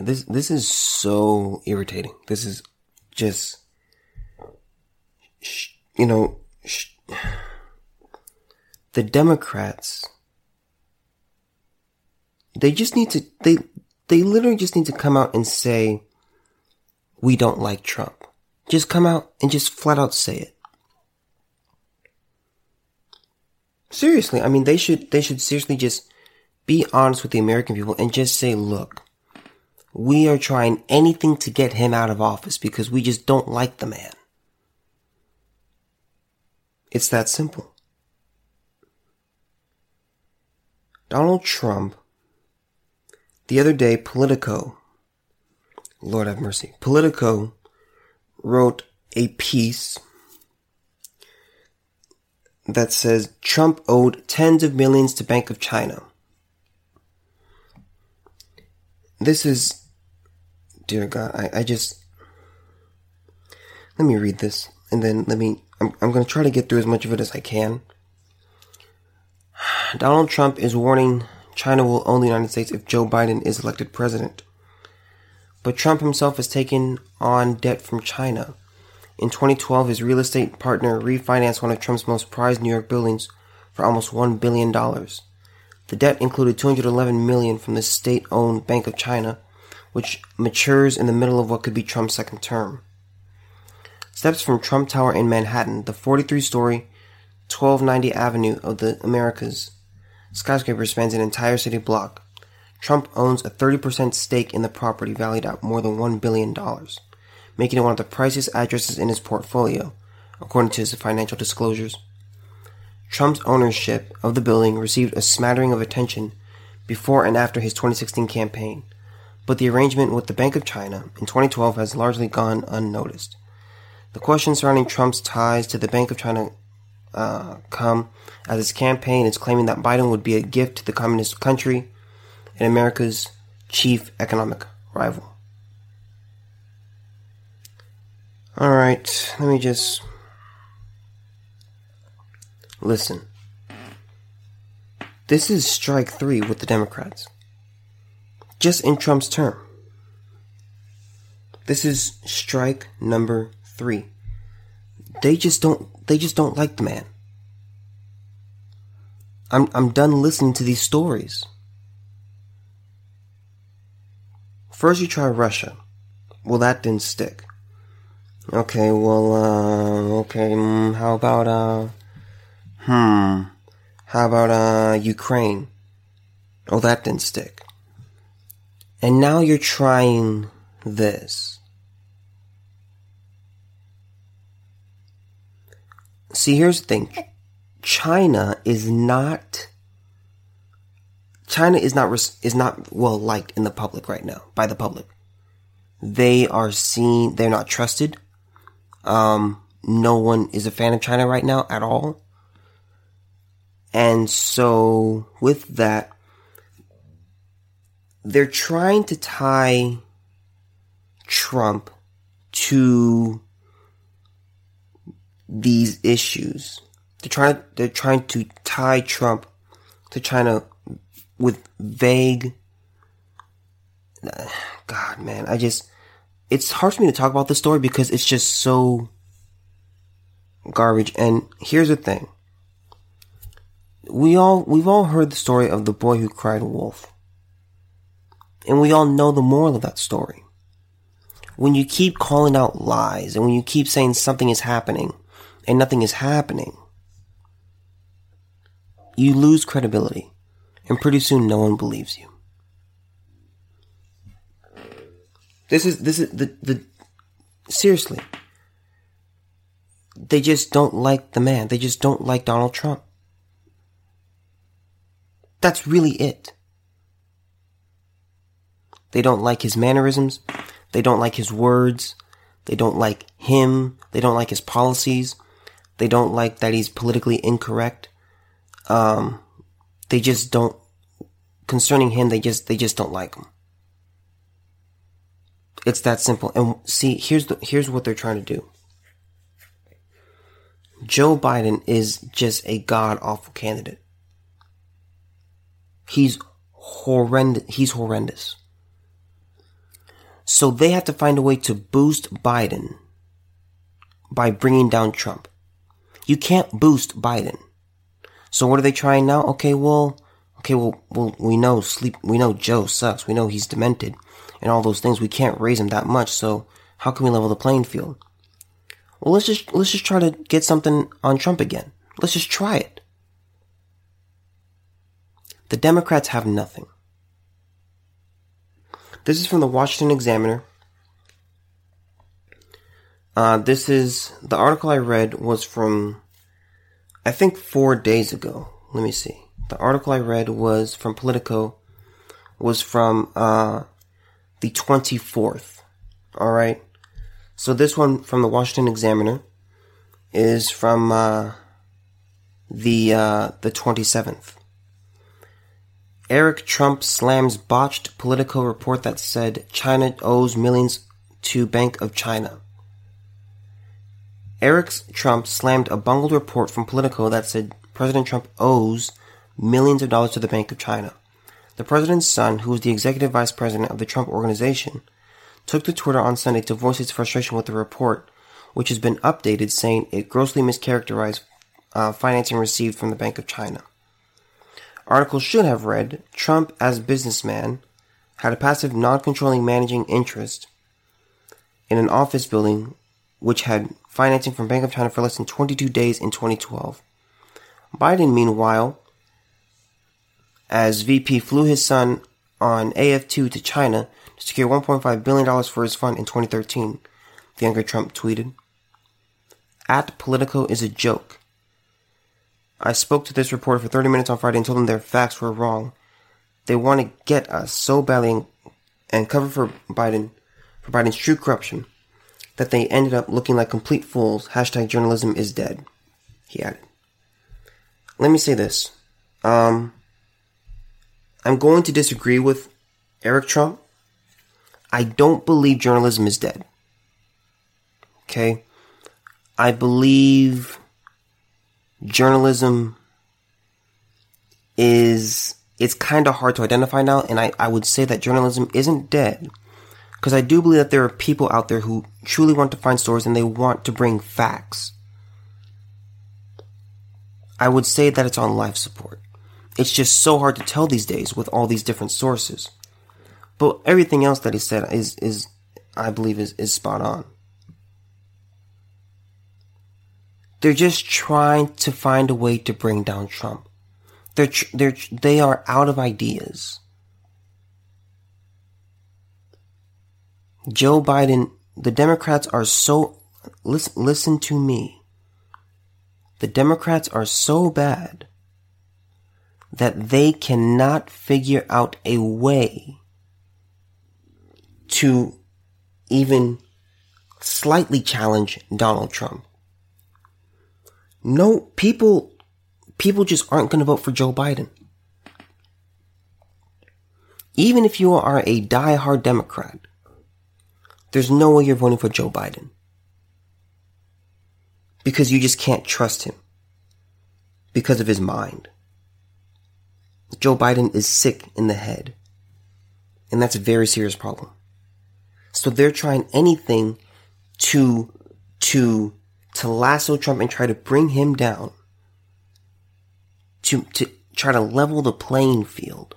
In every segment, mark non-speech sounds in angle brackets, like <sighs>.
This this is so irritating. This is just, you know, the Democrats. They just need to. They they literally just need to come out and say, "We don't like Trump." Just come out and just flat out say it. Seriously, I mean, they should they should seriously just be honest with the American people and just say, "Look, we are trying anything to get him out of office because we just don't like the man. It's that simple. Donald Trump, the other day, Politico, Lord have mercy, Politico wrote a piece that says Trump owed tens of millions to Bank of China. This is dear God, I, I just let me read this and then let me I'm, I'm going to try to get through as much of it as I can. <sighs> Donald Trump is warning China will own the United States if Joe Biden is elected president. But Trump himself has taken on debt from China. In 2012, his real estate partner refinanced one of Trump's most prized New York buildings for almost $1 billion. The debt included 211 million from the state-owned Bank of China which matures in the middle of what could be Trump's second term. Steps from Trump Tower in Manhattan, the 43 story, 1290 Avenue of the Americas skyscraper spans an entire city block. Trump owns a 30% stake in the property valued at more than $1 billion, making it one of the priciest addresses in his portfolio, according to his financial disclosures. Trump's ownership of the building received a smattering of attention before and after his 2016 campaign, but the arrangement with the Bank of China in 2012 has largely gone unnoticed. The questions surrounding Trump's ties to the Bank of China uh, come as his campaign is claiming that Biden would be a gift to the communist country and America's chief economic rival. All right, let me just listen. This is strike three with the Democrats just in Trump's term. This is strike number three. They just don't they just don't like the man. I'm I'm done listening to these stories. First you try Russia. Well that didn't stick. Okay, well uh okay, mm, how about uh hmm how about uh Ukraine? Oh that didn't stick. And now you're trying this. See, here's the thing. China is not China is not is not well liked in the public right now by the public. They are seen they're not trusted. Um no one is a fan of China right now at all. And so with that they're trying to tie Trump to these issues. They're trying they're trying to tie Trump to China with vague God man, I just it's hard for me to talk about this story because it's just so garbage. And here's the thing. We all we've all heard the story of the boy who cried wolf. And we all know the moral of that story. When you keep calling out lies and when you keep saying something is happening and nothing is happening, you lose credibility and pretty soon no one believes you. This is, this is the, the, seriously. They just don't like the man. They just don't like Donald Trump. That's really it. They don't like his mannerisms. They don't like his words. They don't like him. They don't like his policies. They don't like that he's politically incorrect. Um, they just don't, concerning him, they just, they just don't like him. It's that simple. And see, here's the, here's what they're trying to do. Joe Biden is just a god awful candidate. He's horrendous. He's horrendous. So they have to find a way to boost Biden by bringing down Trump. You can't boost Biden. So what are they trying now? Okay, well, okay, well, well, we know sleep, we know Joe sucks. We know he's demented and all those things. We can't raise him that much. So how can we level the playing field? Well, let's just, let's just try to get something on Trump again. Let's just try it. The Democrats have nothing. This is from the Washington Examiner. Uh, this is the article I read was from, I think, four days ago. Let me see. The article I read was from Politico, was from uh, the 24th. All right. So this one from the Washington Examiner is from uh, the uh, the 27th. Eric Trump slams botched Politico report that said China owes millions to Bank of China. Eric Trump slammed a bungled report from Politico that said President Trump owes millions of dollars to the Bank of China. The president's son, who was the executive vice president of the Trump Organization, took to Twitter on Sunday to voice his frustration with the report, which has been updated saying it grossly mischaracterized uh, financing received from the Bank of China. Article should have read Trump, as businessman, had a passive, non controlling managing interest in an office building which had financing from Bank of China for less than 22 days in 2012. Biden, meanwhile, as VP, flew his son on AF2 to China to secure $1.5 billion for his fund in 2013, the younger Trump tweeted. At Politico is a joke. I spoke to this reporter for 30 minutes on Friday and told them their facts were wrong. They want to get us so badly and, cover for Biden, for Biden's true corruption, that they ended up looking like complete fools. Hashtag journalism is dead. He added. Let me say this. Um, I'm going to disagree with Eric Trump. I don't believe journalism is dead. Okay? I believe journalism is it's kind of hard to identify now and I, I would say that journalism isn't dead because I do believe that there are people out there who truly want to find stories and they want to bring facts. I would say that it's on life support. It's just so hard to tell these days with all these different sources. But everything else that he said is is I believe is, is spot on. They're just trying to find a way to bring down Trump. They're, they're, they are out of ideas. Joe Biden, the Democrats are so, listen, listen to me. The Democrats are so bad that they cannot figure out a way to even slightly challenge Donald Trump. No, people, people just aren't going to vote for Joe Biden. Even if you are a die-hard Democrat, there's no way you're voting for Joe Biden. Because you just can't trust him. Because of his mind. Joe Biden is sick in the head. And that's a very serious problem. So they're trying anything to, to to lasso Trump and try to bring him down, to, to try to level the playing field.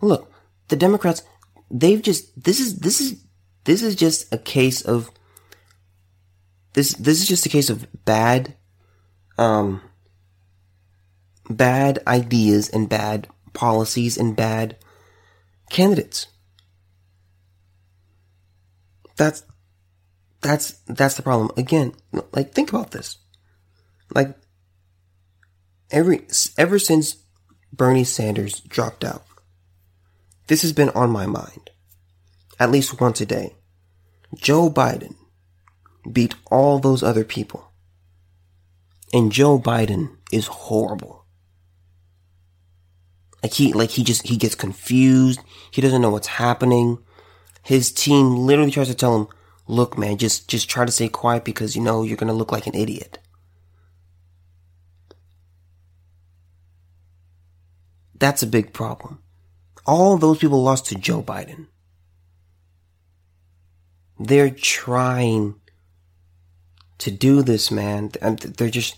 Look, the Democrats, they've just, this is, this is, this is just a case of, this, this is just a case of bad, um, bad ideas and bad policies and bad candidates. That's, that's that's the problem. Again, like think about this. Like every ever since Bernie Sanders dropped out, this has been on my mind at least once a day. Joe Biden beat all those other people. And Joe Biden is horrible. Like he like he just he gets confused. He doesn't know what's happening. His team literally tries to tell him, look, man, just, just try to stay quiet because you know you're going to look like an idiot. That's a big problem. All those people lost to Joe Biden. They're trying to do this, man. They're just,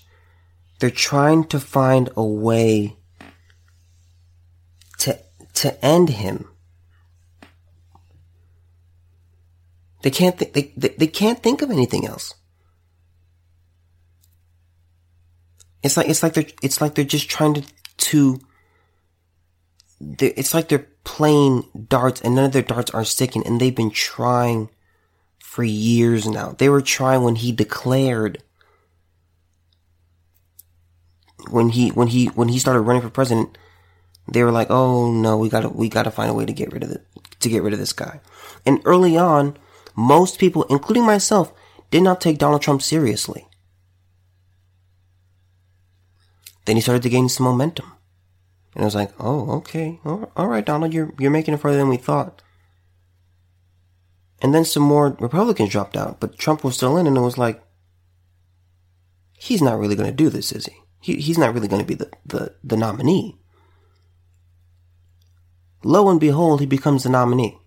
they're trying to find a way to, to end him. They can't think, they, they, they can't think of anything else. It's like, it's like they're, it's like they're just trying to, to, it's like they're playing darts and none of their darts are sticking and they've been trying for years now. They were trying when he declared when he when he when he started running for president, they were like, "Oh no, we got to we got to find a way to get rid of it to get rid of this guy." And early on, most people, including myself, did not take Donald Trump seriously. Then he started to gain some momentum. And I was like, "Oh, okay. All right, Donald, you're you're making it further than we thought." And then some more Republicans dropped out, but Trump was still in, and it was like, he's not really going to do this, is he? he? He's not really going to be the, the, the nominee. Lo and behold, he becomes the nominee.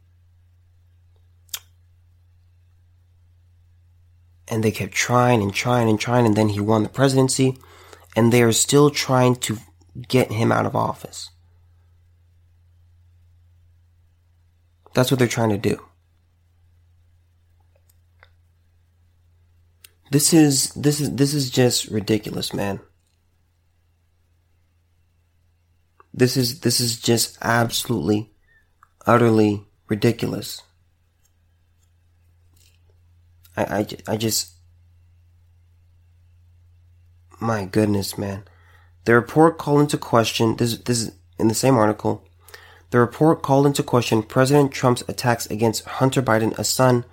And they kept trying and trying and trying, and then he won the presidency, and they are still trying to get him out of office. That's what they're trying to do. This is this is this is just ridiculous, man. This is this is just absolutely utterly ridiculous. I I, I just my goodness, man. The report called into question this this is in the same article. The report called into question President Trump's attacks against Hunter Biden, a son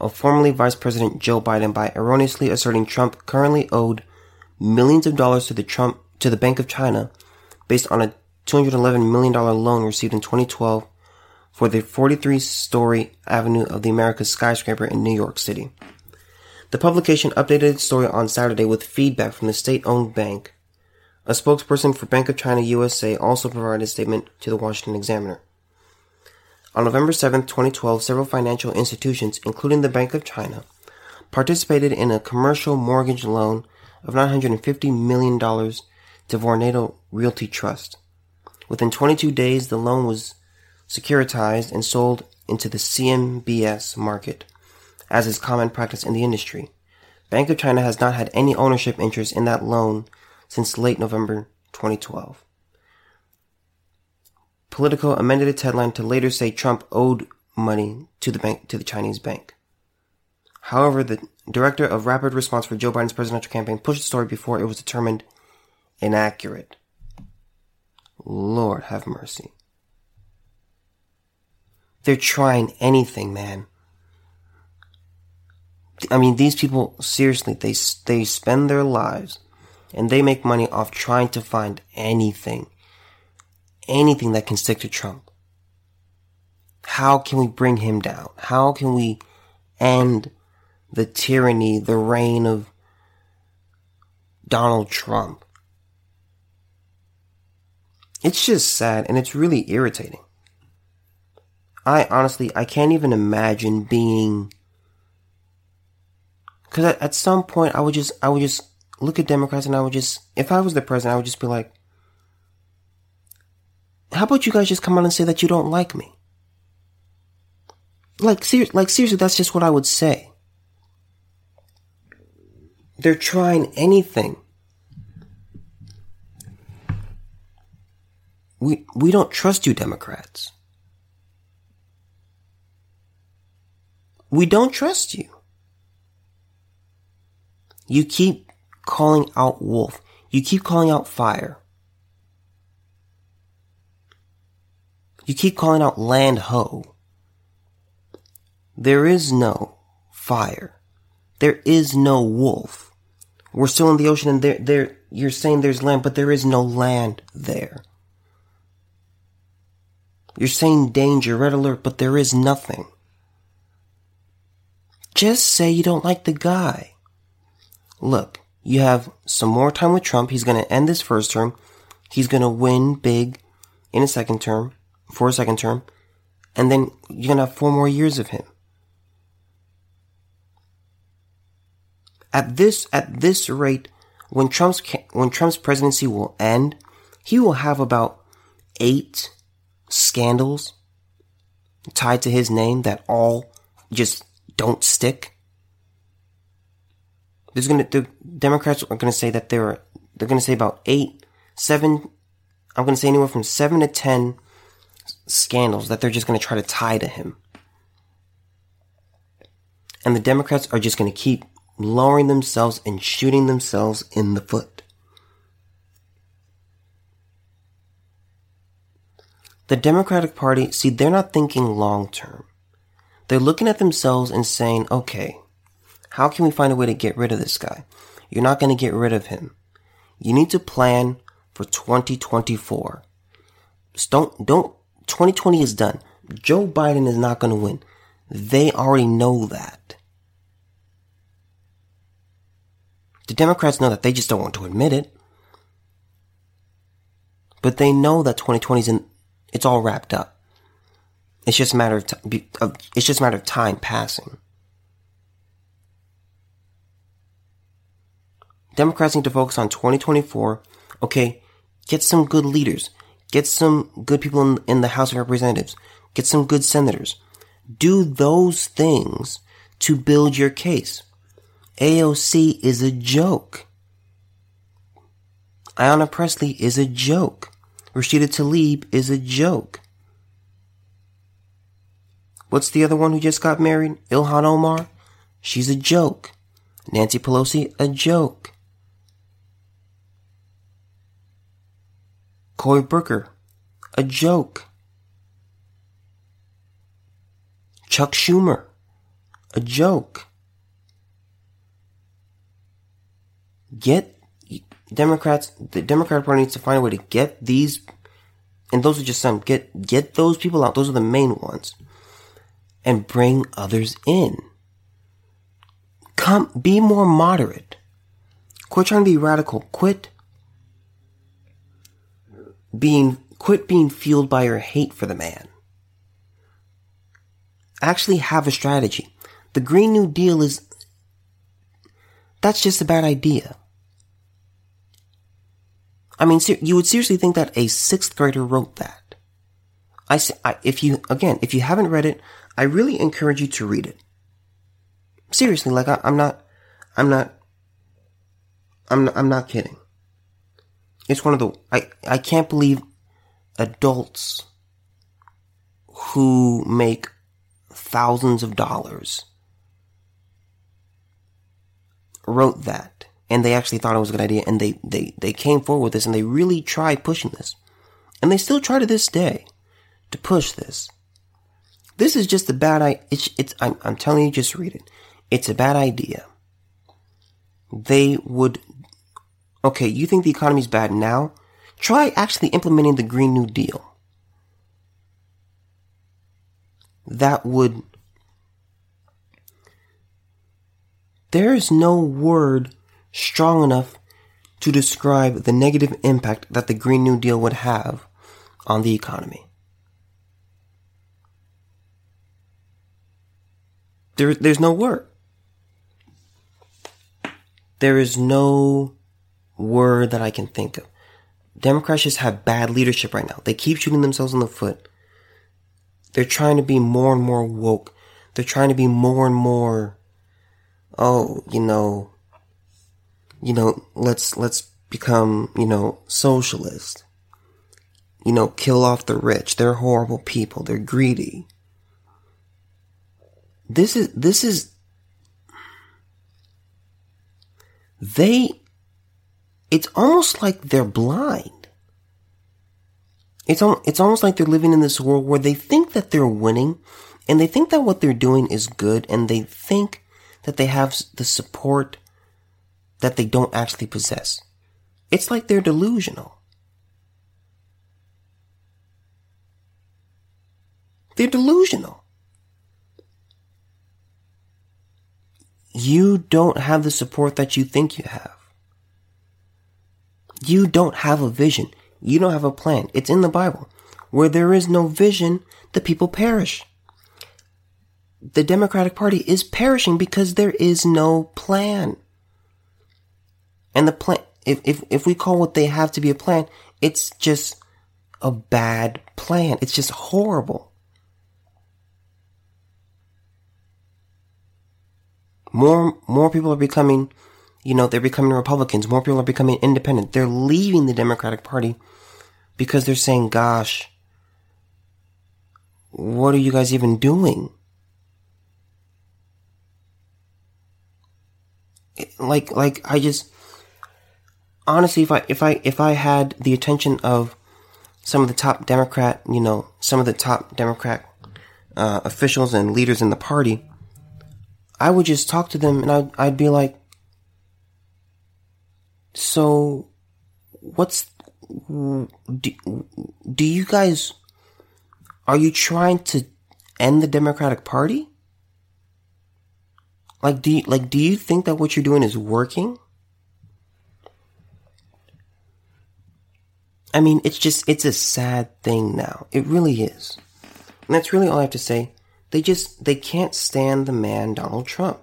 of formerly Vice President Joe Biden by erroneously asserting Trump currently owed millions of dollars to the Trump to the Bank of China based on a $211 million loan received in 2012 for the 43-story Avenue of the Americas skyscraper in New York City. The publication updated its story on Saturday with feedback from the state-owned bank. A spokesperson for Bank of China USA also provided a statement to the Washington Examiner. On November 7, 2012, several financial institutions, including the Bank of China, participated in a commercial mortgage loan of $950 million to Vornado Realty Trust. Within 22 days, the loan was securitized and sold into the CMBS market, as is common practice in the industry. Bank of China has not had any ownership interest in that loan since late November 2012. Politico amended its headline to later say Trump owed money to the bank to the Chinese bank. However, the director of rapid response for Joe Biden's presidential campaign pushed the story before it was determined inaccurate. Lord have mercy. They're trying anything, man. I mean, these people, seriously, they, they spend their lives and they make money off trying to find anything anything that can stick to Trump. How can we bring him down? How can we end the tyranny, the reign of Donald Trump? It's just sad and it's really irritating. I honestly, I can't even imagine being, cause at, at some point I would just, I would just look at Democrats and I would just, if I was the president, I would just be like, how about you guys just come out and say that you don't like me? Like, ser- like seriously, that's just what I would say. They're trying anything. We, we don't trust you, Democrats. We don't trust you. You keep calling out wolf. You keep calling out fire. You keep calling out land ho. There is no fire. There is no wolf. We're still in the ocean and there, there, you're saying there's land, but there is no land there. You're saying danger, red alert, but there is nothing. Just say you don't like the guy. Look, you have some more time with Trump. He's going to end this first term. He's going to win big in a second term for a second term, and then you're gonna have four more years of him. At this at this rate, when Trump's when Trump's presidency will end, he will have about eight scandals tied to his name that all just don't stick. There's gonna the Democrats are gonna say that there are they're gonna say about eight, seven. I'm gonna say anywhere from seven to ten scandals that they're just gonna try to tie to him. And the Democrats are just gonna keep lowering themselves and shooting themselves in the foot. The Democratic Party, see, they're not thinking long term. They're looking at themselves and saying, okay, how can we find a way to get rid of this guy? You're not going to get rid of him. You need to plan for 2024. Just don't, don't, 2020 is done. Joe Biden is not going to win. They already know that. The Democrats know that they just don't want to admit it. But they know that 2020 is in, it's all wrapped up. It's just a matter of, t- it's just a matter of time passing. Democrats need to focus on 2024. Okay, get some good leaders. Get some good people in, in the House of Representatives. Get some good senators. Do those things to build your case. AOC is a joke. Ayanna Pressley is a joke. Rashida Tlaib is a joke. What's the other one who just got married? Ilhan Omar? She's a joke. Nancy Pelosi, a joke. Cory Booker, a joke. Chuck Schumer, a joke. Get Democrats, the Democratic Party needs to find a way to get these, and those are just some, get, get those people out. Those are the main ones. And bring others in. Come, be more moderate. Quit trying to be radical. Quit being, quit being fueled by your hate for the man. Actually have a strategy. The Green New Deal is, that's just a bad idea. I mean, you would seriously think that a sixth grader wrote that. I, I, if you, again, if you haven't read it, I really encourage you to read it. Seriously, like I, am not, I'm not, I'm not, I'm not kidding. It's one of the, I, I can't believe adults who make thousands of dollars wrote that and they actually thought it was a good idea and they, they, they came forward with this and they really tried pushing this. And they still try to this day to push this. This is just a bad idea. It's, it's, I'm, I'm telling you, just read it. It's a bad idea. They would, okay, you think the economy's bad now? Try actually implementing the Green New Deal. That would, there is no word strong enough to describe the negative impact that the Green New Deal would have on the economy. There, there's no word. There is no word that I can think of. Democrats just have bad leadership right now. They keep shooting themselves in the foot. They're trying to be more and more woke. They're trying to be more and more, oh, you know, you know, let's, let's become, you know, socialist. You know, kill off the rich. They're horrible people. They're greedy. This is, this is, they, it's almost like they're blind. It's, it's almost like they're living in this world where they think that they're winning and they think that what they're doing is good and they think that they have the support that they don't actually possess. It's like they're delusional. They're delusional. You don't have the support that you think you have. You don't have a vision. You don't have a plan. It's in the Bible. Where there is no vision, the people perish. The Democratic Party is perishing because there is no plan. And the plan, if, if, if we call what they have to be a plan, it's just a bad plan. It's just horrible. More, more people are becoming, you know, they're becoming Republicans. More people are becoming independent. They're leaving the Democratic Party because they're saying, gosh, what are you guys even doing? Like, like, I just, honestly, if I, if I, if I had the attention of some of the top Democrat, you know, some of the top Democrat uh, officials and leaders in the party, I would just talk to them and I'd, I'd be like, so what's, do, do you guys, are you trying to end the Democratic Party? Like, do you, like, do you think that what you're doing is working? I mean, it's just, it's a sad thing now. It really is. And that's really all I have to say. They just, they can't stand the man Donald Trump.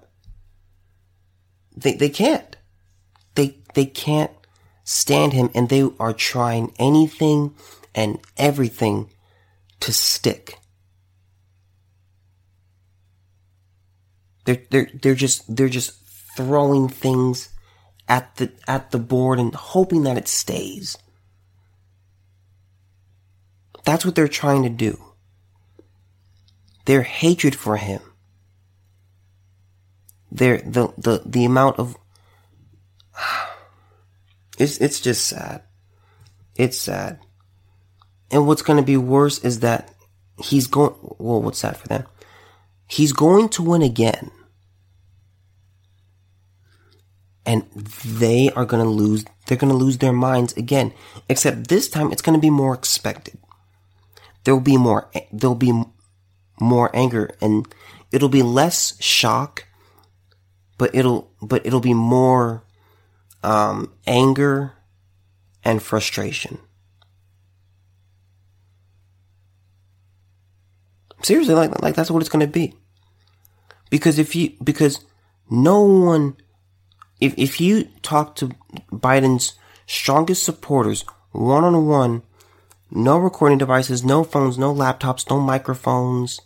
They, they can't. They, they can't stand him and they are trying anything and everything to stick. They're, they're, they're just, they're just throwing things at the, at the board and hoping that it stays. That's what they're trying to do. Their hatred for him. Their, the, the, the amount of, <sighs> it's, it's just sad. It's sad. And what's going to be worse is that he's going, well, what's that for them? He's going to win again. And they are going to lose, they're going to lose their minds again. Except this time it's going to be more expected there'll be more, there'll be more anger and it'll be less shock, but it'll, but it'll be more, um, anger and frustration. Seriously, like, like that's what it's going to be. Because if you, because no one, if, if you talk to Biden's strongest supporters one on one no recording devices, no phones, no laptops, no microphones,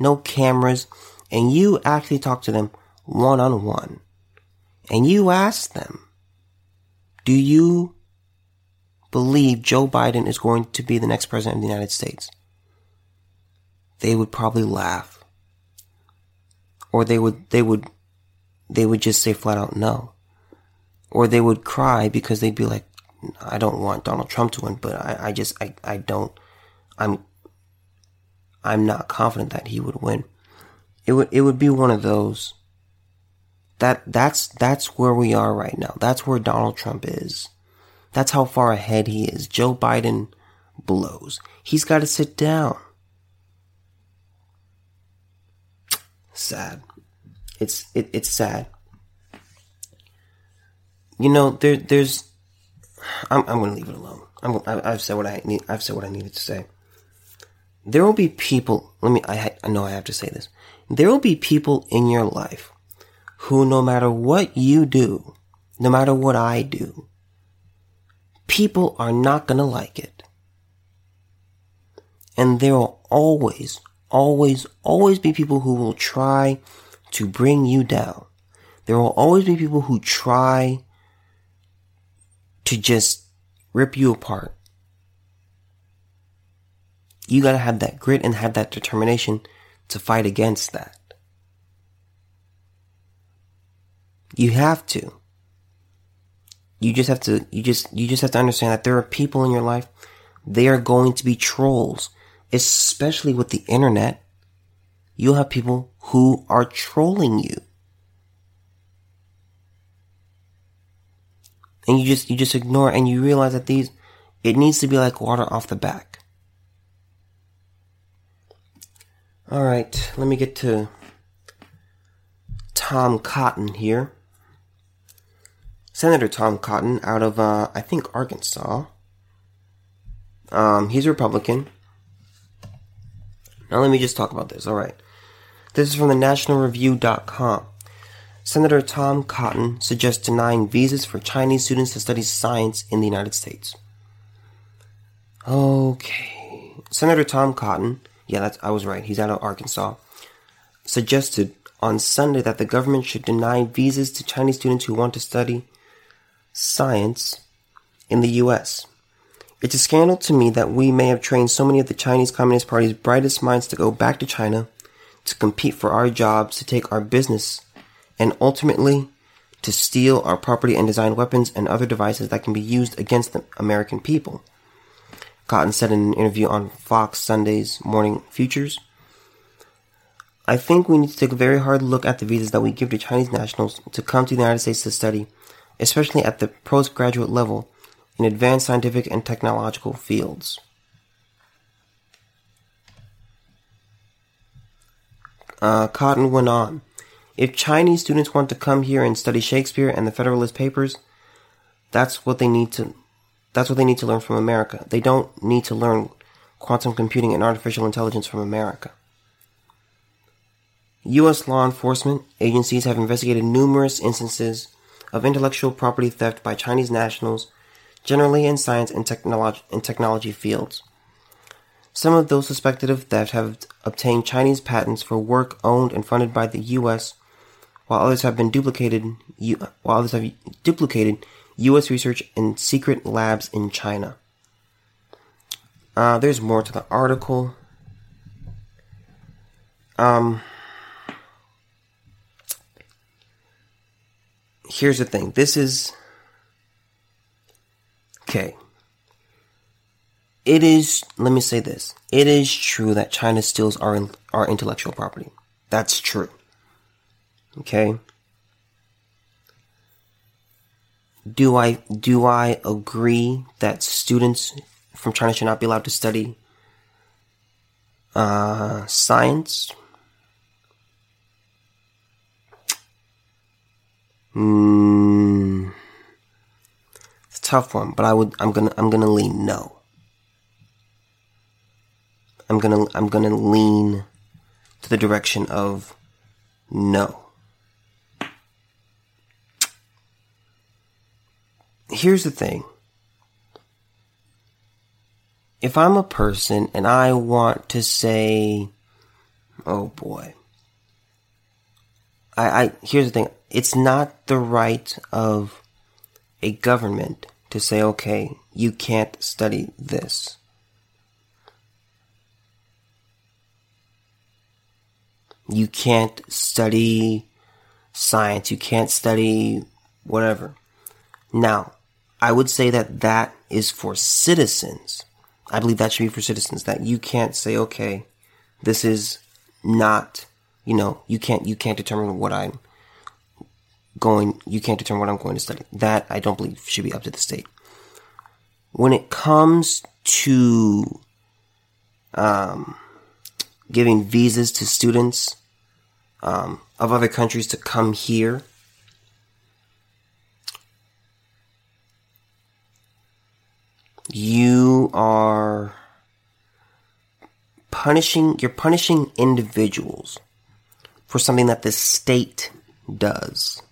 no cameras, and you actually talk to them one on one. And you ask them, do you believe Joe Biden is going to be the next president of the United States? They would probably laugh. Or they would, they would, they would just say flat out no. Or they would cry because they'd be like, I don't want Donald Trump to win, but I, I just, I, I don't, I'm, I'm not confident that he would win. It would, it would be one of those. That, that's, that's where we are right now. That's where Donald Trump is. That's how far ahead he is. Joe Biden blows. He's got to sit down. Sad. It's, it, it's sad. You know, there, there's, I'm, I'm to leave it alone. I'm, I, have said what I need. I've said what I needed to say. There will be people. Let me. I, I know I have to say this. There will be people in your life who, no matter what you do, no matter what I do, people are not to like it. And there will always, always, always be people who will try to bring you down. There will always be people who try to just rip you apart. You gotta have that grit and have that determination to fight against that. You have to. You just have to, you just, you just have to understand that there are people in your life, they are going to be trolls, especially with the internet. You'll have people who are trolling you. and you just you just ignore and you realize that these it needs to be like water off the back. All right, let me get to Tom Cotton here. Senator Tom Cotton out of uh, I think Arkansas. Um, he's a Republican. Now let me just talk about this. All right. This is from the nationalreview.com. Senator Tom Cotton suggests denying visas for Chinese students to study science in the United States. Okay. Senator Tom Cotton, yeah, that's, I was right, he's out of Arkansas, suggested on Sunday that the government should deny visas to Chinese students who want to study science in the U.S. It's a scandal to me that we may have trained so many of the Chinese Communist Party's brightest minds to go back to China to compete for our jobs, to take our business, and ultimately to steal our property and design weapons and other devices that can be used against the American people. Cotton said in an interview on Fox Sunday's Morning Futures. I think we need to take a very hard look at the visas that we give to Chinese nationals to come to the United States to study, especially at the postgraduate level in advanced scientific and technological fields. Uh, Cotton went on. If Chinese students want to come here and study Shakespeare and the Federalist Papers, that's what they need to that's what they need to learn from America. They don't need to learn quantum computing and artificial intelligence from America. U.S. law enforcement agencies have investigated numerous instances of intellectual property theft by Chinese nationals, generally in science and, technology, and technology fields. Some of those suspected of theft have obtained Chinese patents for work owned and funded by the U.S., while others have been duplicated. While others have duplicated U.S. research in secret labs in China. Uh, there's more to the article. Um, here's the thing. This is okay. It is. Let me say this. It is true that China steals our our intellectual property. That's true. Okay. Do I do I agree that students from China should not be allowed to study uh, science? Mm, it's a tough one, but I would. I'm gonna. I'm gonna lean no. I'm gonna. I'm gonna lean to the direction of no. Here's the thing. If I'm a person and I want to say, oh boy, I, I here's the thing it's not the right of a government to say, okay, you can't study this. You can't study science. You can't study whatever. Now, I would say that that is for citizens. I believe that should be for citizens that you can't say, okay, this is not, you know, you can't, you can't determine what I'm going, you can't determine what I'm going to study. That I don't believe should be up to the state. When it comes to um, giving visas to students um, of other countries to come here, you are punishing, you're punishing individuals for something that the state does.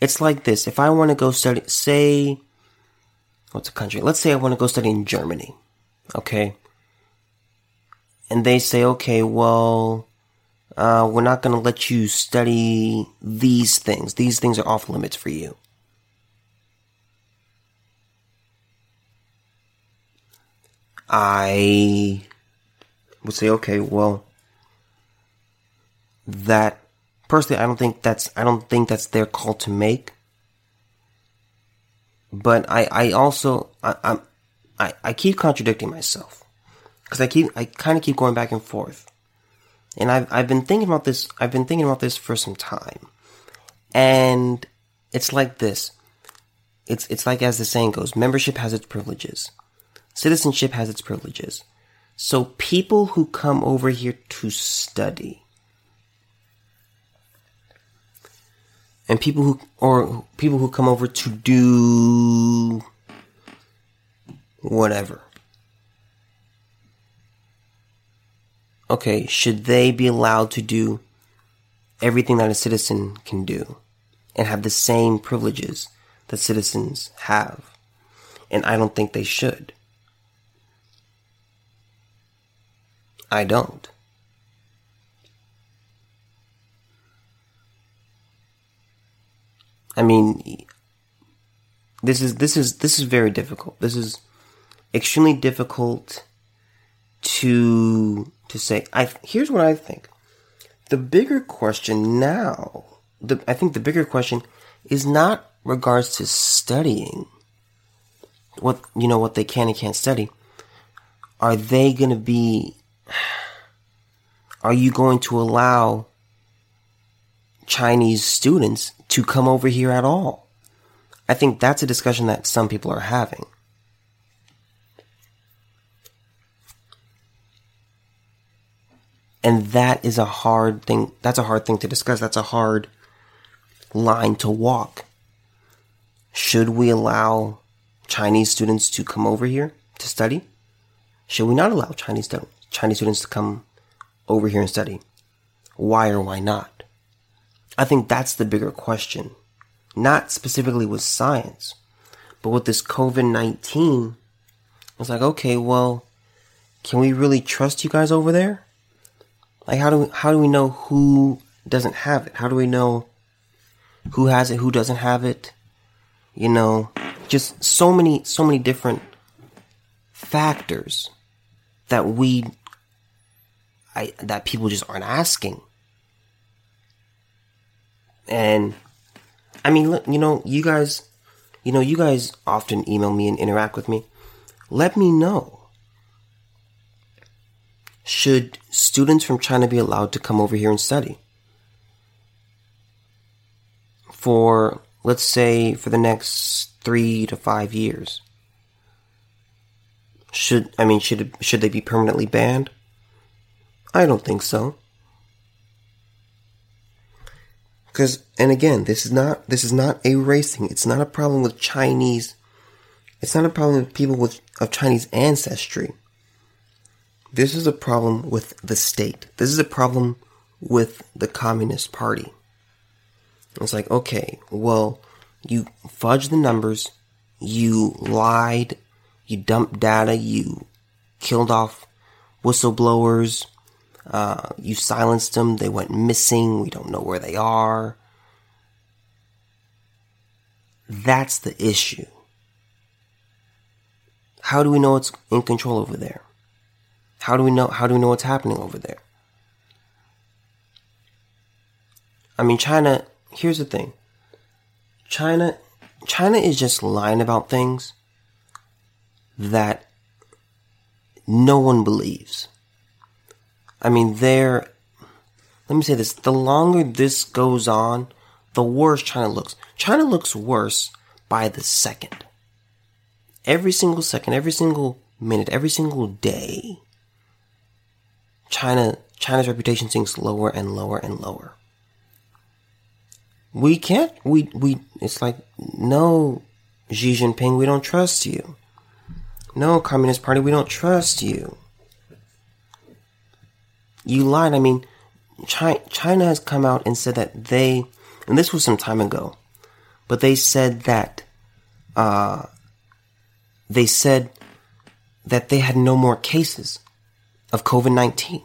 It's like this. If I want to go study, say, what's a country? Let's say I want to go study in Germany. Okay. And they say, okay, well, uh, we're not going to let you study these things. These things are off limits for you. I would say, okay, well, that personally, I don't think that's I don't think that's their call to make. But I I also I I'm, I I keep contradicting myself because I keep I kind of keep going back and forth, and I've I've been thinking about this I've been thinking about this for some time, and it's like this. It's it's like as the saying goes, membership has its privileges, citizenship has its privileges. So people who come over here to study and people who or people who come over to do whatever okay, should they be allowed to do everything that a citizen can do and have the same privileges that citizens have? And I don't think they should. I don't. I mean, this is this is this is very difficult. This is extremely difficult to to say. I here's what I think. The bigger question now, the I think the bigger question is not regards to studying what you know what they can and can't study. Are they going to be <sighs> are you going to allow Chinese students to come over here at all? I think that's a discussion that some people are having. And that is a hard thing. That's a hard thing to discuss. That's a hard line to walk. Should we allow Chinese students to come over here to study? Should we not allow Chinese, Chinese students to come over here and study? Why or why not? I think that's the bigger question. Not specifically with science, but with this COVID-19. It's like, okay, well, can we really trust you guys over there? Like, how do we, how do we know who doesn't have it? How do we know who has it, who doesn't have it? You know, just so many, so many different factors that we I, that people just aren't asking. And I mean, look, you know, you guys, you know, you guys often email me and interact with me. Let me know. Should students from China be allowed to come over here and study? For, let's say, for the next three to five years. Should, I mean, should, should they be permanently banned? I don't think so. Cause, and again, this is not, this is not a racing. It's not a problem with Chinese. It's not a problem with people with, of Chinese ancestry. This is a problem with the state. This is a problem with the Communist Party. It's like, okay, well, you fudged the numbers, you lied, you dumped data, you killed off whistleblowers, uh, you silenced them. They went missing. We don't know where they are. That's the issue. How do we know it's in control over there? How do we know, how do we know what's happening over there? I mean, China, here's the thing. China, China is just lying about things that no one believes. I mean, they're, let me say this, the longer this goes on, the worse China looks. China looks worse by the second. Every single second, every single minute, every single day, China, China's reputation sinks lower and lower and lower. We can't, we, we, it's like, no, Xi Jinping, we don't trust you. No, Communist Party, we don't trust you. You lied. I mean, China has come out and said that they, and this was some time ago, but they said that, uh, they said that they had no more cases of COVID 19.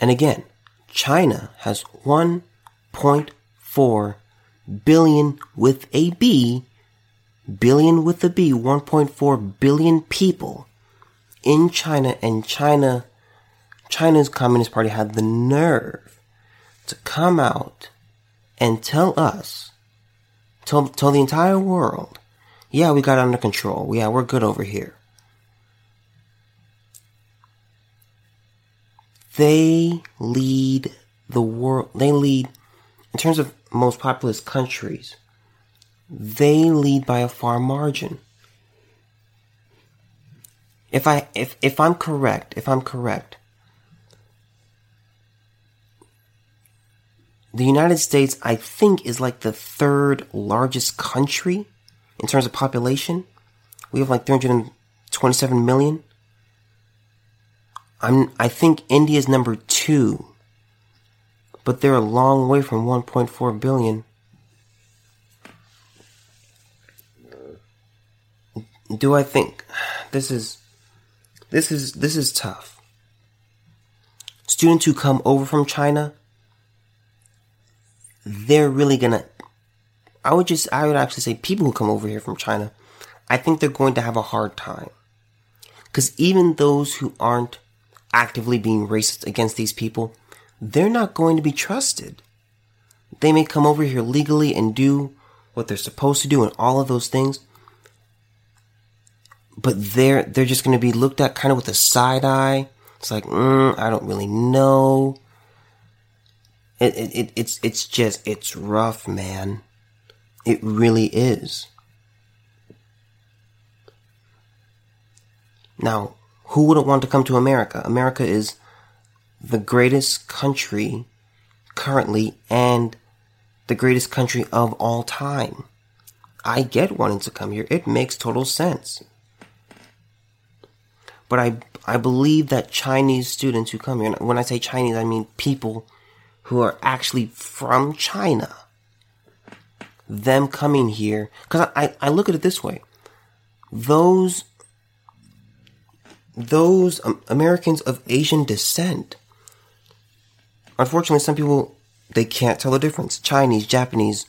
And again, China has 1.4 billion with a B billion with a B, 1.4 billion people in China and China, China's Communist Party had the nerve to come out and tell us, tell, tell the entire world, yeah, we got under control. Yeah, we're good over here. They lead the world, they lead, in terms of most populous countries, they lead by a far margin. If I if if I'm correct, if I'm correct, the United States I think is like the third largest country in terms of population. We have like 327 million. I'm, I think India's number two, but they're a long way from 1.4 billion. Do I think this is, this is, this is tough. Students who come over from China, they're really gonna, I would just, I would actually say people who come over here from China, I think they're going to have a hard time. Cause even those who aren't actively being racist against these people, they're not going to be trusted. They may come over here legally and do what they're supposed to do and all of those things, but they're they're just going to be looked at kind of with a side eye. It's like, mm, I don't really know. It, it, it it's it's just it's rough, man. It really is. Now, who wouldn't want to come to America? America is the greatest country currently and the greatest country of all time. I get wanting to come here. It makes total sense. But I, I believe that Chinese students who come here, when I say Chinese, I mean people who are actually from China, them coming here, because I, I look at it this way. Those those um, Americans of Asian descent. Unfortunately, some people they can't tell the difference. Chinese, Japanese,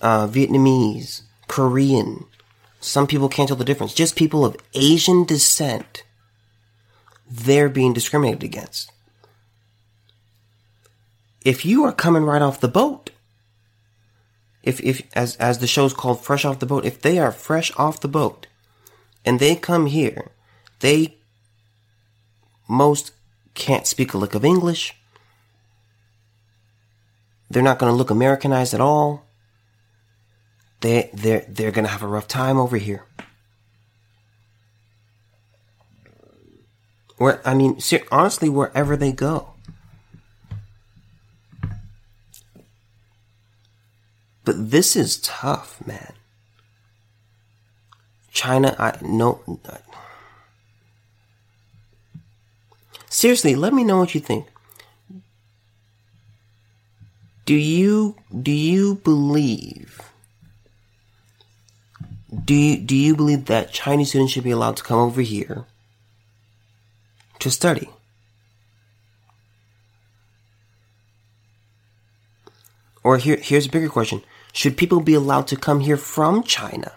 uh, Vietnamese, Korean. Some people can't tell the difference. Just people of Asian descent. They're being discriminated against. If you are coming right off the boat, if, if, as, as the show's called Fresh Off the Boat, if they are fresh off the boat and they come here, they most can't speak a lick of English. They're not going to look Americanized at all. They they're they're going to have a rough time over here. Where I mean, honestly, wherever they go. But this is tough, man. China, I no, Seriously, let me know what you think. Do you do you believe do you, do you believe that Chinese students should be allowed to come over here to study? Or here, here's a bigger question. Should people be allowed to come here from China?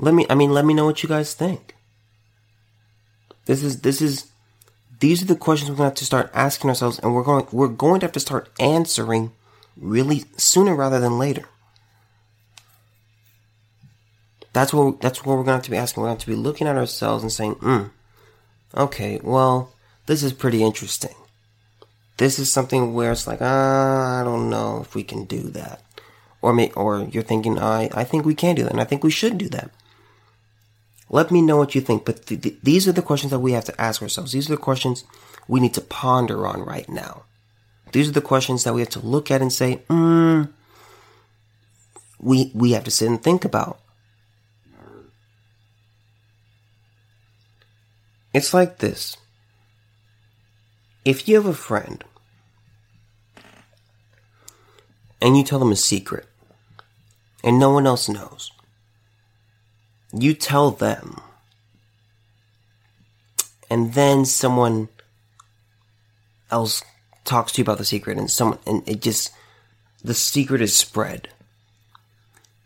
Let me, I mean, let me know what you guys think. This is, this is, these are the questions we're going to have to start asking ourselves and we're going, we're going to have to start answering really sooner rather than later. That's what, that's what we're going to have to be asking. We're going to have to be looking at ourselves and saying, hmm, okay, well, this is pretty interesting. This is something where it's like, ah, I don't know if we can do that. Or may, or you're thinking, I, I think we can do that and I think we should do that. Let me know what you think. But th- th- these are the questions that we have to ask ourselves. These are the questions we need to ponder on right now. These are the questions that we have to look at and say, hmm, we, we have to sit and think about. It's like this. If you have a friend and you tell them a secret and no one else knows, you tell them, and then someone else talks to you about the secret, and someone, and it just, the secret is spread.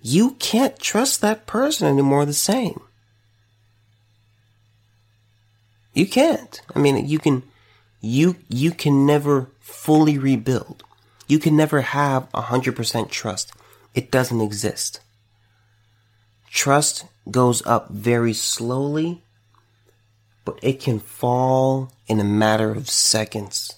You can't trust that person anymore the same. You can't. I mean, you can, you, you can never fully rebuild. You can never have a hundred percent trust. It doesn't exist. Trust goes up very slowly, but it can fall in a matter of seconds.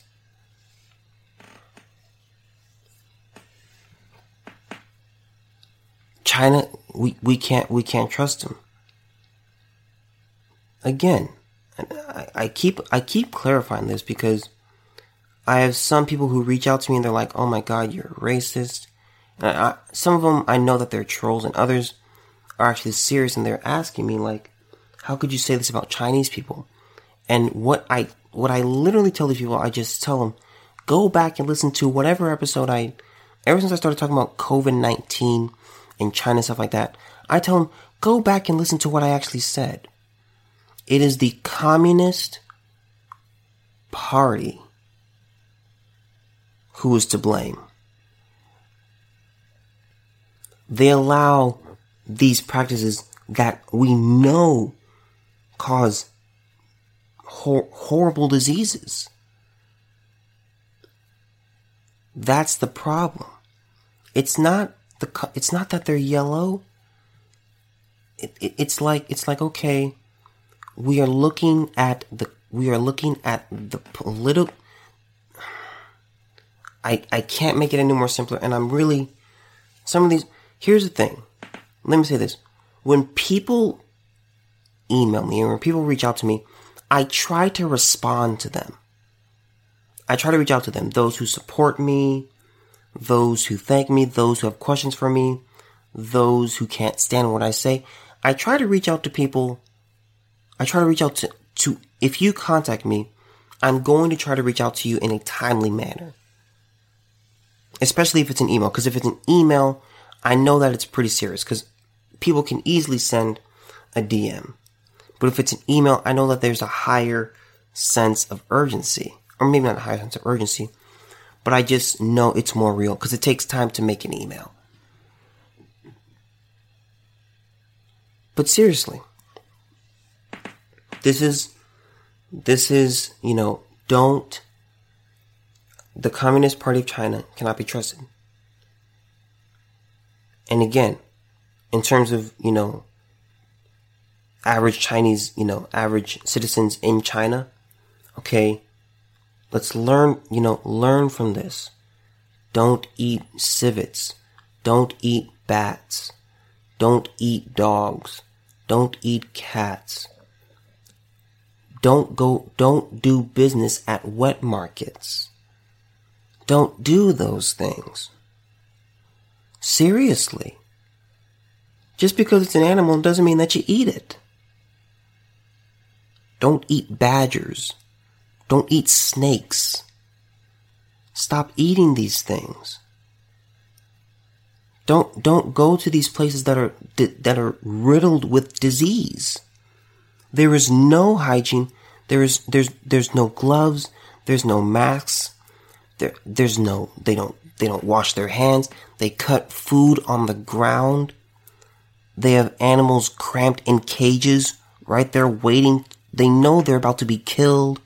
China, we, we can't we can't trust them. Again, I, I keep I keep clarifying this because I have some people who reach out to me and they're like, "Oh my God, you're racist," I, some of them I know that they're trolls, and others are actually serious, and they're asking me like, "How could you say this about Chinese people?" And what I what I literally tell these people, I just tell them, go back and listen to whatever episode I. Ever since I started talking about COVID nineteen and China stuff like that, I tell them go back and listen to what I actually said. It is the Communist Party who is to blame. They allow these practices that we know cause hor- horrible diseases. That's the problem. It's not the it's not that they're yellow. It, it, it's like it's like okay, we are looking at the we are looking at the political. I I can't make it any more simpler, and I'm really some of these. Here's the thing. Let me say this: when people email me or when people reach out to me, I try to respond to them. I try to reach out to them. Those who support me, those who thank me, those who have questions for me, those who can't stand what I say. I try to reach out to people. I try to reach out to, to, if you contact me, I'm going to try to reach out to you in a timely manner. Especially if it's an email, because if it's an email, I know that it's pretty serious, because people can easily send a DM. But if it's an email, I know that there's a higher sense of urgency. Or maybe not a higher sense of urgency, but I just know it's more real because it takes time to make an email. But seriously, this is, this is, you know, don't, the Communist Party of China cannot be trusted. And again, in terms of, you know, average Chinese, you know, average citizens in China, okay, let's learn, you know, learn from this. Don't eat civets. Don't eat bats. Don't eat dogs. Don't eat cats. Don't go, don't do business at wet markets. Don't do those things. Seriously. Just because it's an animal doesn't mean that you eat it. Don't eat badgers. Don't eat snakes. Stop eating these things. Don't don't go to these places that are that are riddled with disease. There is no hygiene. There is there's there's no gloves. There's no masks. There there's no they don't they don't wash their hands. They cut food on the ground. They have animals cramped in cages right there waiting. They know they're about to be killed.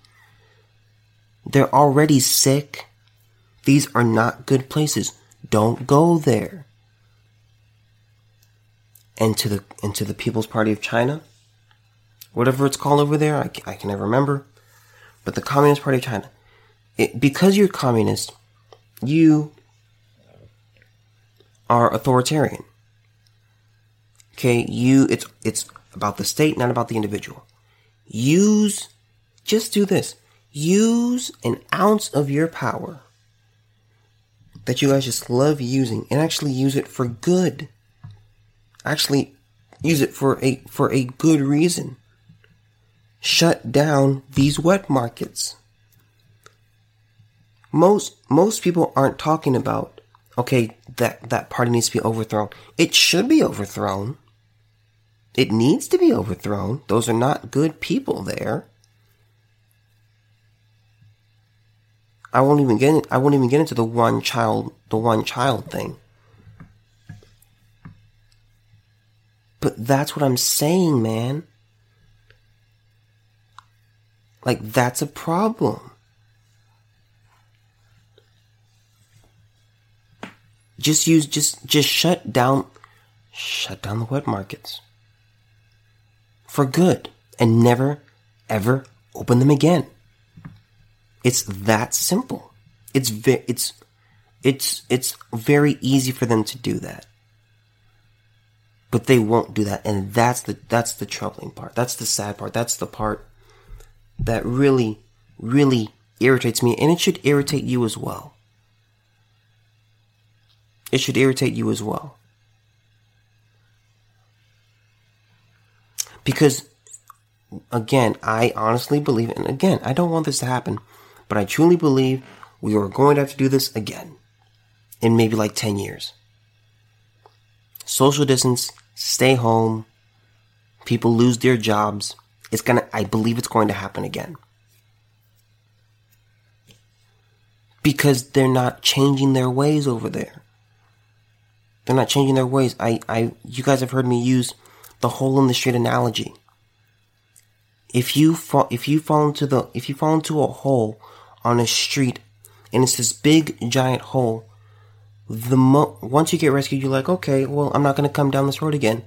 They're already sick. These are not good places. Don't go there and to the and to the People's Party of China, whatever it's called over there, I, I can never remember, but the Communist Party of China, it, because you're communist, you are authoritarian. Okay, you it's it's about the state, not about the individual. Use just do this. Use an ounce of your power that you guys just love using and actually use it for good actually use it for a for a good reason. Shut down these wet markets. Most most people aren't talking about okay that that party needs to be overthrown. It should be overthrown. It needs to be overthrown. Those are not good people there. I won't even get I won't even get into the one child the one child thing. But that's what I'm saying, man. Like, that's a problem. Just use, just, just shut down, shut down the wet markets. For good. And never, ever open them again. It's that simple. It's, ve- it's, it's, it's very easy for them to do that but they won't do that and that's the that's the troubling part that's the sad part that's the part that really really irritates me and it should irritate you as well it should irritate you as well. Because, again, I honestly believe, and again, I don't want this to happen, but I truly believe we are going to have to do this again in maybe like 10 years. Social distance, stay home, people lose their jobs. It's gonna, I believe it's going to happen again. Because they're not changing their ways over there. They're not changing their ways. I, I, you guys have heard me use the hole in the street analogy. If you fall, if you fall into the, if you fall into a hole on a street and it's this big giant hole, the mo- once you get rescued, you're like, okay, well, I'm not gonna come down this road again.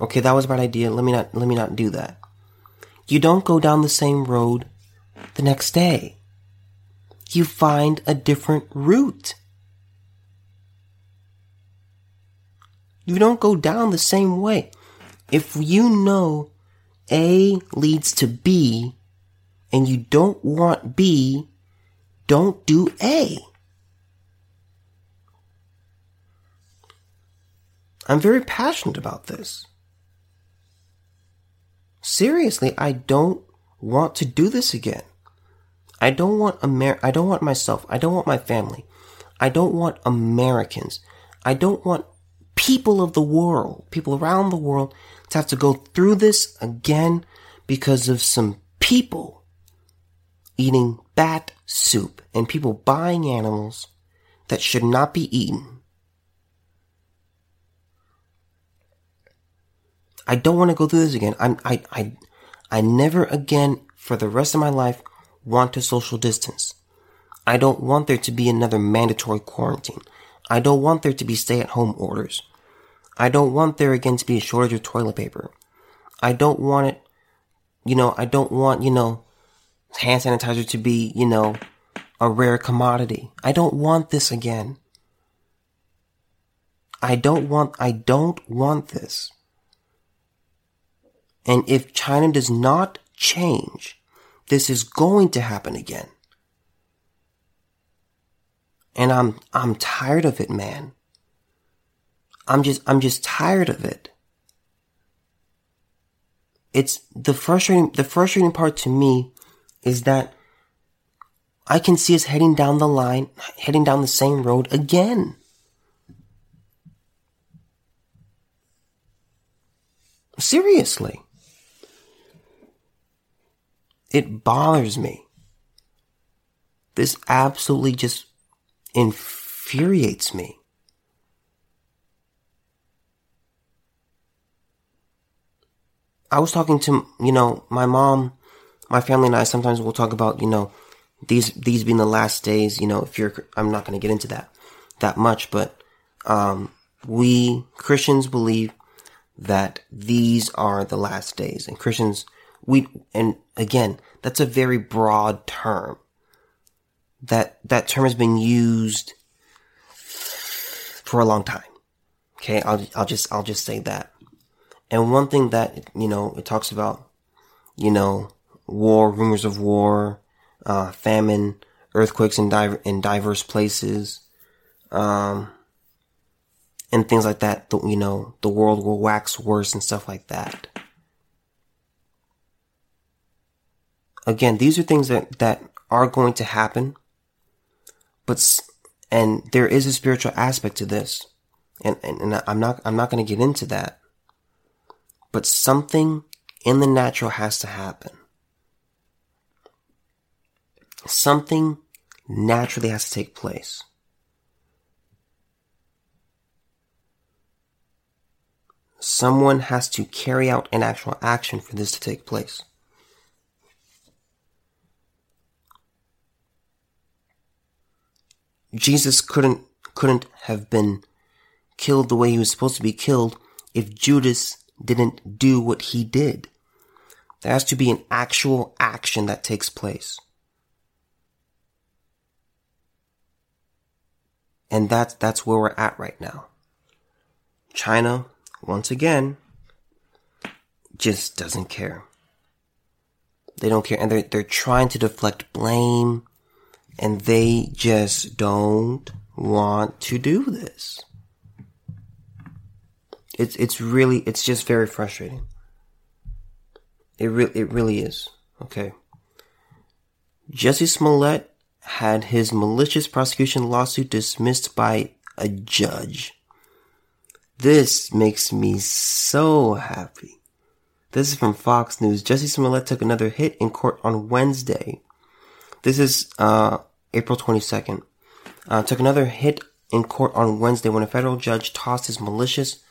Okay, that was a bad idea. Let me not, let me not do that. You don't go down the same road the next day. You find a different route. You don't go down the same way. If you know A leads to B and you don't want B, don't do A. I'm very passionate about this. Seriously, I don't want to do this again. I don't want Amer- I don't want myself. I don't want my family. I don't want Americans. I don't want people of the world, people around the world, to have to go through this again because of some people eating bat soup and people buying animals that should not be eaten. I don't want to go through this again. I'm, I, I, I never again for the rest of my life want to social distance. I don't want there to be another mandatory quarantine. I don't want there to be stay at home orders. I don't want there again to be a shortage of toilet paper. I don't want it, you know, I don't want, you know, hand sanitizer to be, you know, a rare commodity. I don't want this again. I don't want, I don't want this. And if China does not change, this is going to happen again. And I'm, I'm tired of it, man. I'm just, I'm just tired of it. It's the frustrating, the frustrating part to me is that I can see us heading down the line, heading down the same road again. Seriously. It bothers me. This absolutely just infuriates me. I was talking to, you know, my mom, my family and I sometimes we'll talk about, you know, these, these being the last days, you know, if you're, I'm not going to get into that, that much, but, um, we Christians believe that these are the last days and Christians, we, and again, that's a very broad term. That, that term has been used for a long time. Okay. I'll, I'll just, I'll just say that. And one thing that, you know, it talks about, you know, war, rumors of war, uh, famine, earthquakes in, di- in diverse places, um, and things like that. The, you know, the world will wax worse and stuff like that. Again, these are things that, that are going to happen, but, and there is a spiritual aspect to this. And, and, and I'm not, I'm not going to get into that but something in the natural has to happen. Something naturally has to take place. Someone has to carry out an actual action for this to take place. Jesus couldn't couldn't have been killed the way he was supposed to be killed if Judas didn't do what he did. There has to be an actual action that takes place. And that's, that's where we're at right now. China, once again, just doesn't care. They don't care. And they're, they're trying to deflect blame and they just don't want to do this. It's it's really it's just very frustrating. It really it really is. Okay. Jesse Smollett had his malicious prosecution lawsuit dismissed by a judge. This makes me so happy. This is from Fox News. Jesse Smollett took another hit in court on Wednesday. This is uh, April 22nd. Uh, took another hit in court on Wednesday when a federal judge tossed his malicious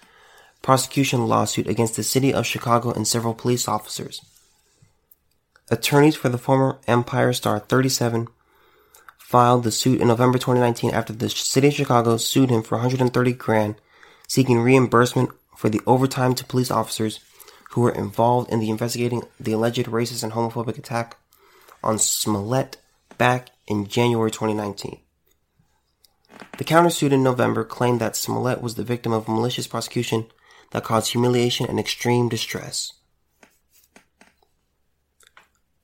prosecution lawsuit against the city of Chicago and several police officers. Attorneys for the former Empire star 37 filed the suit in November 2019 after the city of Chicago sued him for 130 grand, seeking reimbursement for the overtime to police officers who were involved in the investigating the alleged racist and homophobic attack on Smollett back in January 2019. The countersuit in November claimed that Smollett was the victim of malicious prosecution that caused humiliation and extreme distress.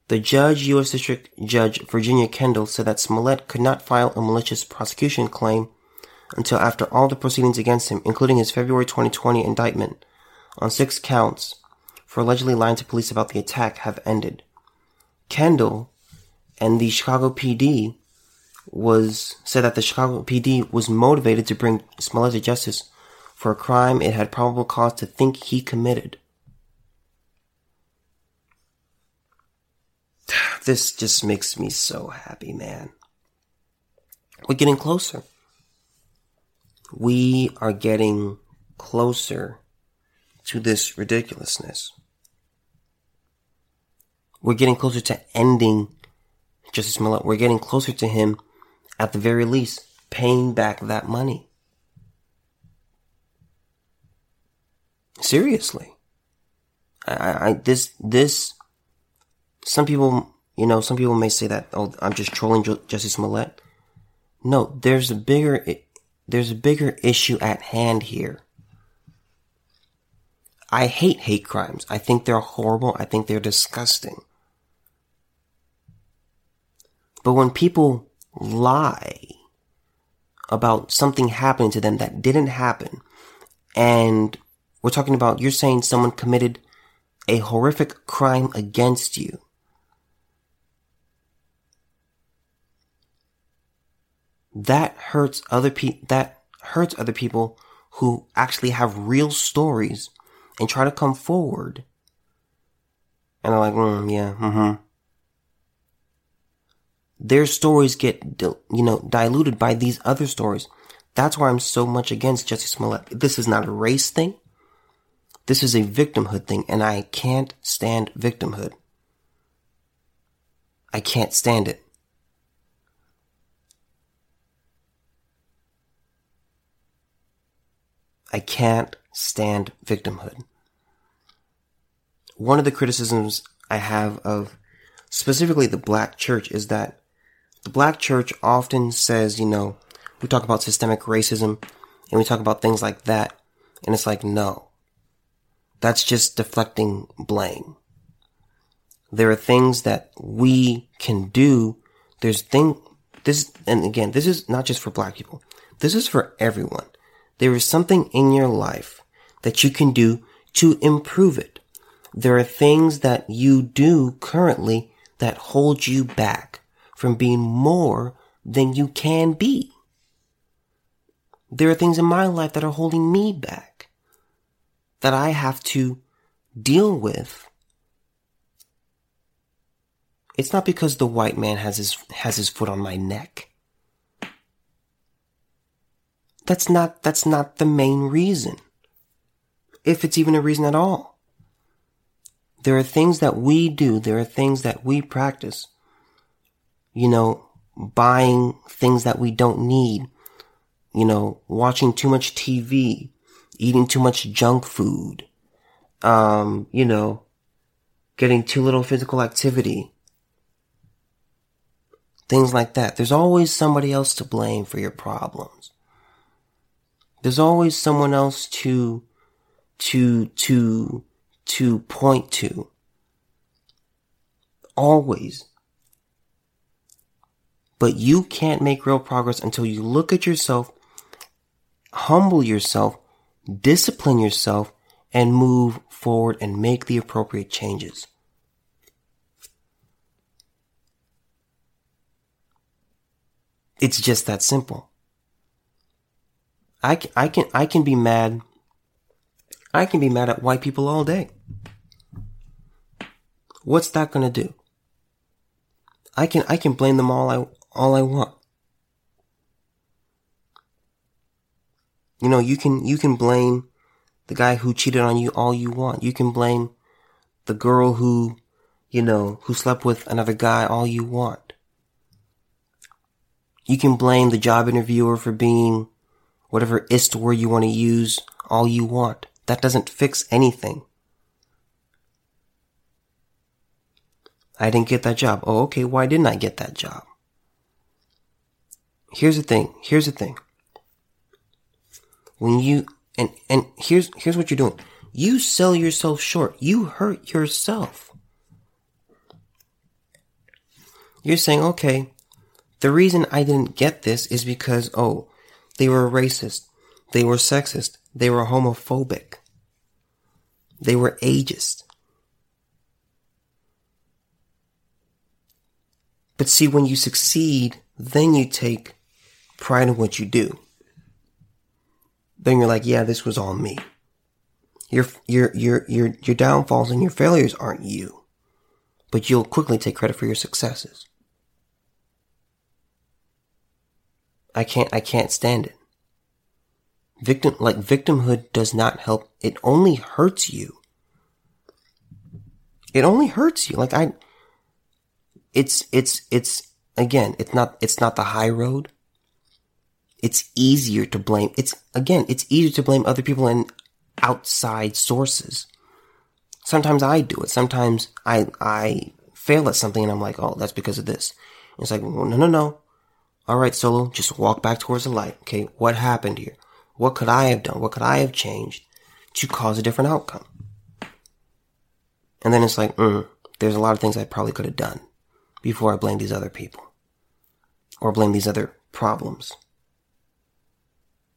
The judge, U.S. District Judge Virginia Kendall, said that Smollett could not file a malicious prosecution claim until after all the proceedings against him, including his February 2020 indictment on six counts for allegedly lying to police about the attack, have ended. Kendall and the Chicago PD was said that the Chicago PD was motivated to bring Smollett to justice for a crime it had probable cause to think he committed. <sighs> This just makes me so happy, man. We're getting closer. We are getting closer to this ridiculousness. We're getting closer to ending Jussie Smollett. We're getting closer to him, at the very least, paying back that money. Seriously. I, I, this, this, some people, you know, some people may say that, oh, I'm just trolling Jussie Smollett. No, there's a bigger, there's a bigger issue at hand here. I hate hate crimes. I think they're horrible. I think they're disgusting. But when people lie about something happening to them that didn't happen, and we're talking about you're saying someone committed a horrific crime against you. That hurts other people, that hurts other people who actually have real stories and try to come forward. And they're like, mm, yeah, mm-hmm. Their stories get, you know, diluted by these other stories. That's why I'm so much against Jesse Smollett. This is not a race thing. This is a victimhood thing, and I can't stand victimhood. I can't stand it. I can't stand victimhood. One of the criticisms I have of specifically the black church is that the black church often says, you know, we talk about systemic racism and we talk about things like that. And it's like, no, that's just deflecting blame. There are things that we can do. There's thing, this, and again, this is not just for black people. This is for everyone. There is something in your life that you can do to improve it. There are things that you do currently that hold you back from being more than you can be. There are things in my life that are holding me back that I have to deal with. It's not because the white man has his, has his foot on my neck. That's not, that's not the main reason. If it's even a reason at all. There are things that we do. There are things that we practice. You know, buying things that we don't need. You know, watching too much TV, eating too much junk food, um, you know, getting too little physical activity, things like that. There's always somebody else to blame for your problems. There's always someone else to, to, to, to point to. Always. But you can't make real progress until you look at yourself, humble yourself, discipline yourself, and move forward and make the appropriate changes. It's just that simple. I can, I can, I can be mad. I can be mad at white people all day. What's that gonna do? I can, I can blame them all I, all I want. You know, you can, you can blame the guy who cheated on you all you want. You can blame the girl who, you know, who slept with another guy all you want. You can blame the job interviewer for being whatever ist word you want to use all you want. That doesn't fix anything. I didn't get that job. Oh, okay. Why didn't I get that job? Here's the thing. Here's the thing. When you, and, and here's, here's what you're doing. You sell yourself short. You hurt yourself. You're saying, okay, the reason I didn't get this is because, oh, they were racist. They were sexist. They were homophobic. They were ageist. But see, when you succeed, then you take pride in what you do. Then you're like, yeah, this was all me. Your, your, your, your, your downfalls and your failures aren't you. But you'll quickly take credit for your successes. I can't, I can't stand it. Victim, like victimhood does not help. It only hurts you. It only hurts you. Like I, it's, it's, it's, again, it's not, it's not the high road. It's easier to blame. It's, again, it's easier to blame other people and outside sources. Sometimes I do it. Sometimes I, I fail at something and I'm like, oh, that's because of this. It's like, well, no, no, no. All right, Solo, just walk back towards the light. Okay, what happened here? What could I have done? What could I have changed to cause a different outcome? And then it's like, mm, there's a lot of things I probably could have done before I blame these other people. Or blame these other problems.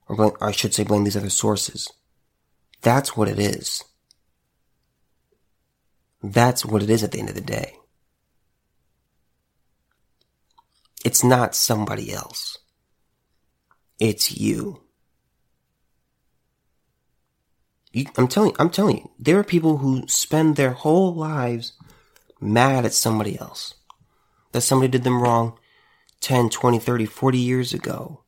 Or, blame, I should say blame these other sources. That's what it is. That's what it is at the end of the day. It's not somebody else. It's you. you. I'm telling I'm telling you, there are people who spend their whole lives mad at somebody else. That somebody did them wrong 10, 20, 30, 40 years ago.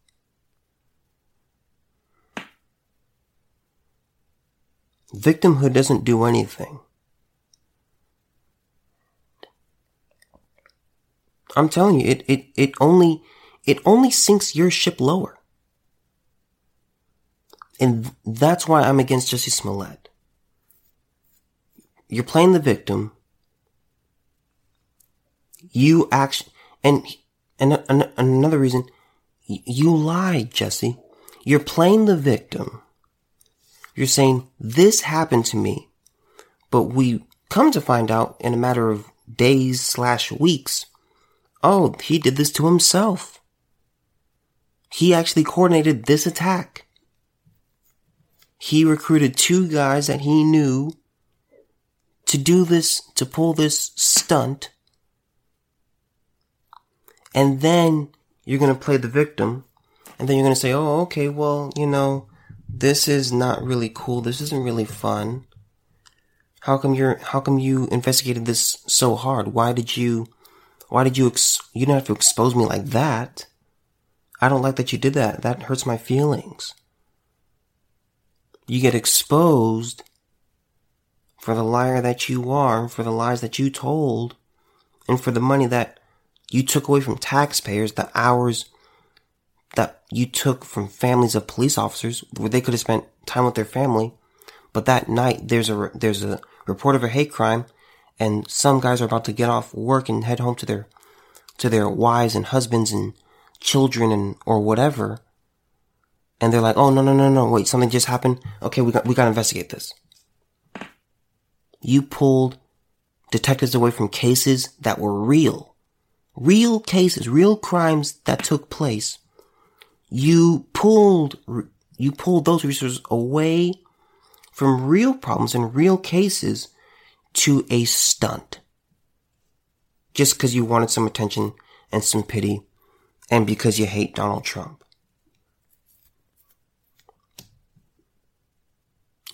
Victimhood doesn't do anything. I'm telling you, it, it, it only, it only sinks your ship lower. And that's why I'm against Jesse Smollett. You're playing the victim. You actually, and, and, and another reason, you lied, Jesse. You're playing the victim. You're saying, this happened to me. But we come to find out in a matter of days slash weeks Oh, he did this to himself. He actually coordinated this attack. He recruited two guys that he knew to do this, to pull this stunt. And then you're going to play the victim. And then you're going to say, oh, okay, well, you know, this is not really cool. This isn't really fun. How come you're, how come you investigated this so hard? Why did you why did you, ex- you didn't have to expose me like that. I don't like that you did that. That hurts my feelings. You get exposed for the liar that you are, for the lies that you told, and for the money that you took away from taxpayers, the hours that you took from families of police officers where they could have spent time with their family. But that night, there's a, there's a report of a hate crime and some guys are about to get off work and head home to their to their wives and husbands and children and or whatever and they're like oh no no no no wait something just happened okay we got we got to investigate this you pulled detectives away from cases that were real real cases, real crimes that took place, you pulled, you pulled those resources away from real problems and real cases to a stunt. Just because you wanted some attention and some pity and because you hate Donald Trump.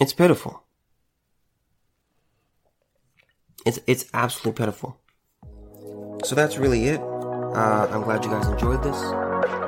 It's pitiful. It's, it's absolutely pitiful. So that's really it. Uh, I'm glad you guys enjoyed this.